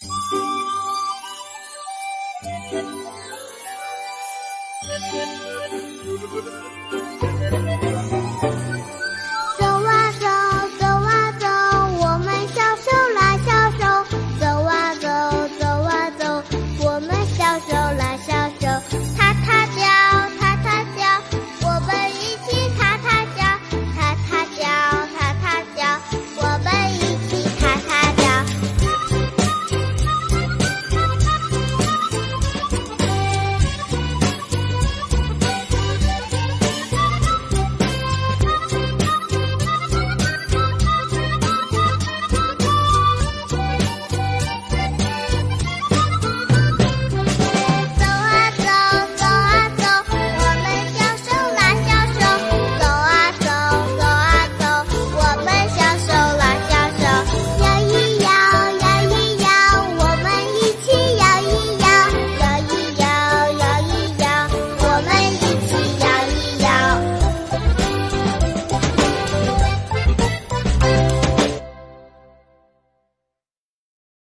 Thank you.